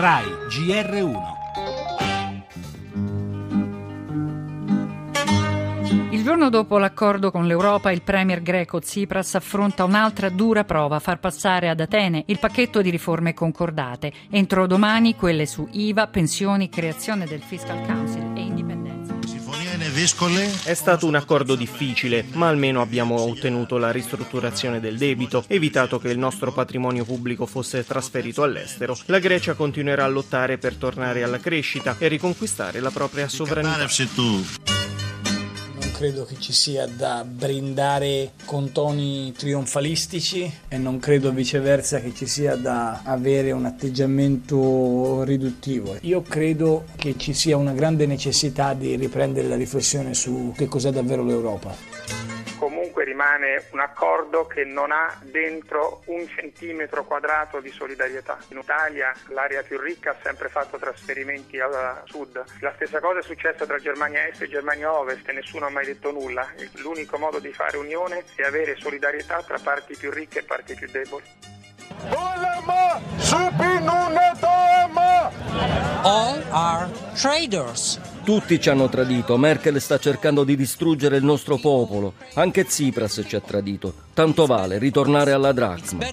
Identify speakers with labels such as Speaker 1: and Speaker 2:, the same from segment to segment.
Speaker 1: RAI GR1
Speaker 2: Il giorno dopo l'accordo con l'Europa, il premier greco Tsipras affronta un'altra dura prova, far passare ad Atene il pacchetto di riforme concordate. Entro domani quelle su IVA, pensioni, creazione del Fiscal Council e indipendenza.
Speaker 3: È stato un accordo difficile, ma almeno abbiamo ottenuto la ristrutturazione del debito, evitato che il nostro patrimonio pubblico fosse trasferito all'estero. La Grecia continuerà a lottare per tornare alla crescita e riconquistare la propria sovranità
Speaker 4: credo che ci sia da brindare con toni trionfalistici e non credo viceversa che ci sia da avere un atteggiamento riduttivo. Io credo che ci sia una grande necessità di riprendere la riflessione su che cos'è davvero l'Europa
Speaker 5: rimane un accordo che non ha dentro un centimetro quadrato di solidarietà. In Italia l'area più ricca ha sempre fatto trasferimenti al sud. La stessa cosa è successa tra Germania Est e Germania Ovest e nessuno ha mai detto nulla. L'unico modo di fare unione è avere solidarietà tra parti più ricche e parti più deboli.
Speaker 6: All are traders.
Speaker 3: Tutti ci hanno tradito. Merkel sta cercando di distruggere il nostro popolo. Anche Tsipras ci ha tradito. Tanto vale ritornare alla dracma.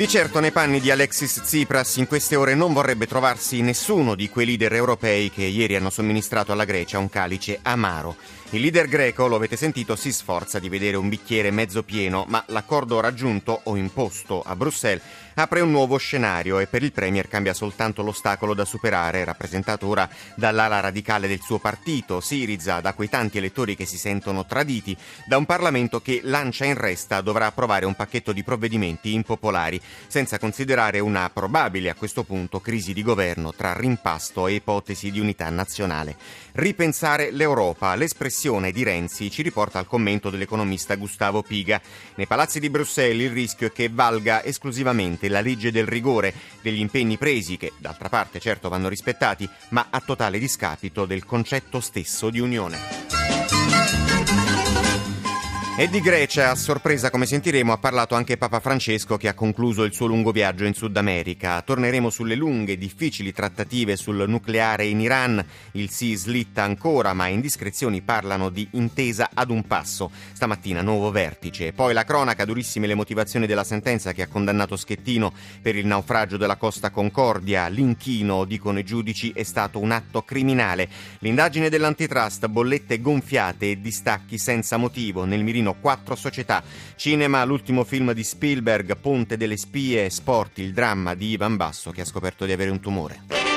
Speaker 7: Di certo nei panni di Alexis Tsipras in queste ore non vorrebbe trovarsi nessuno di quei leader europei che ieri hanno somministrato alla Grecia un calice amaro. Il leader greco, lo avete sentito, si sforza di vedere un bicchiere mezzo pieno, ma l'accordo raggiunto o imposto a Bruxelles apre un nuovo scenario e per il Premier cambia soltanto l'ostacolo da superare, rappresentato ora dall'ala radicale del suo partito, Siriza, da quei tanti elettori che si sentono traditi, da un Parlamento che lancia in resta dovrà approvare un pacchetto di provvedimenti impopolari, senza considerare una probabile a questo punto crisi di governo tra rimpasto e ipotesi di unità nazionale. Ripensare l'Europa, l'espressione di Renzi ci riporta al commento dell'economista Gustavo Piga. Nei palazzi di Bruxelles il rischio è che valga esclusivamente la legge del rigore, degli impegni presi che d'altra parte certo vanno rispettati, ma a totale discapito del concetto stesso di Unione. E di Grecia, a sorpresa come sentiremo, ha parlato anche Papa Francesco che ha concluso il suo lungo viaggio in Sud America. Torneremo sulle lunghe, difficili trattative sul nucleare in Iran. Il sì slitta ancora, ma indiscrezioni parlano di intesa ad un passo. Stamattina nuovo vertice. Poi la cronaca, durissime le motivazioni della sentenza che ha condannato Schettino per il naufragio della Costa Concordia. L'inchino, dicono i giudici, è stato un atto criminale. L'indagine dell'antitrust, bollette gonfiate e distacchi senza motivo nel mirino almeno quattro società. Cinema, l'ultimo film di Spielberg, Ponte delle spie, sport, il dramma di Ivan Basso che ha scoperto di avere un tumore.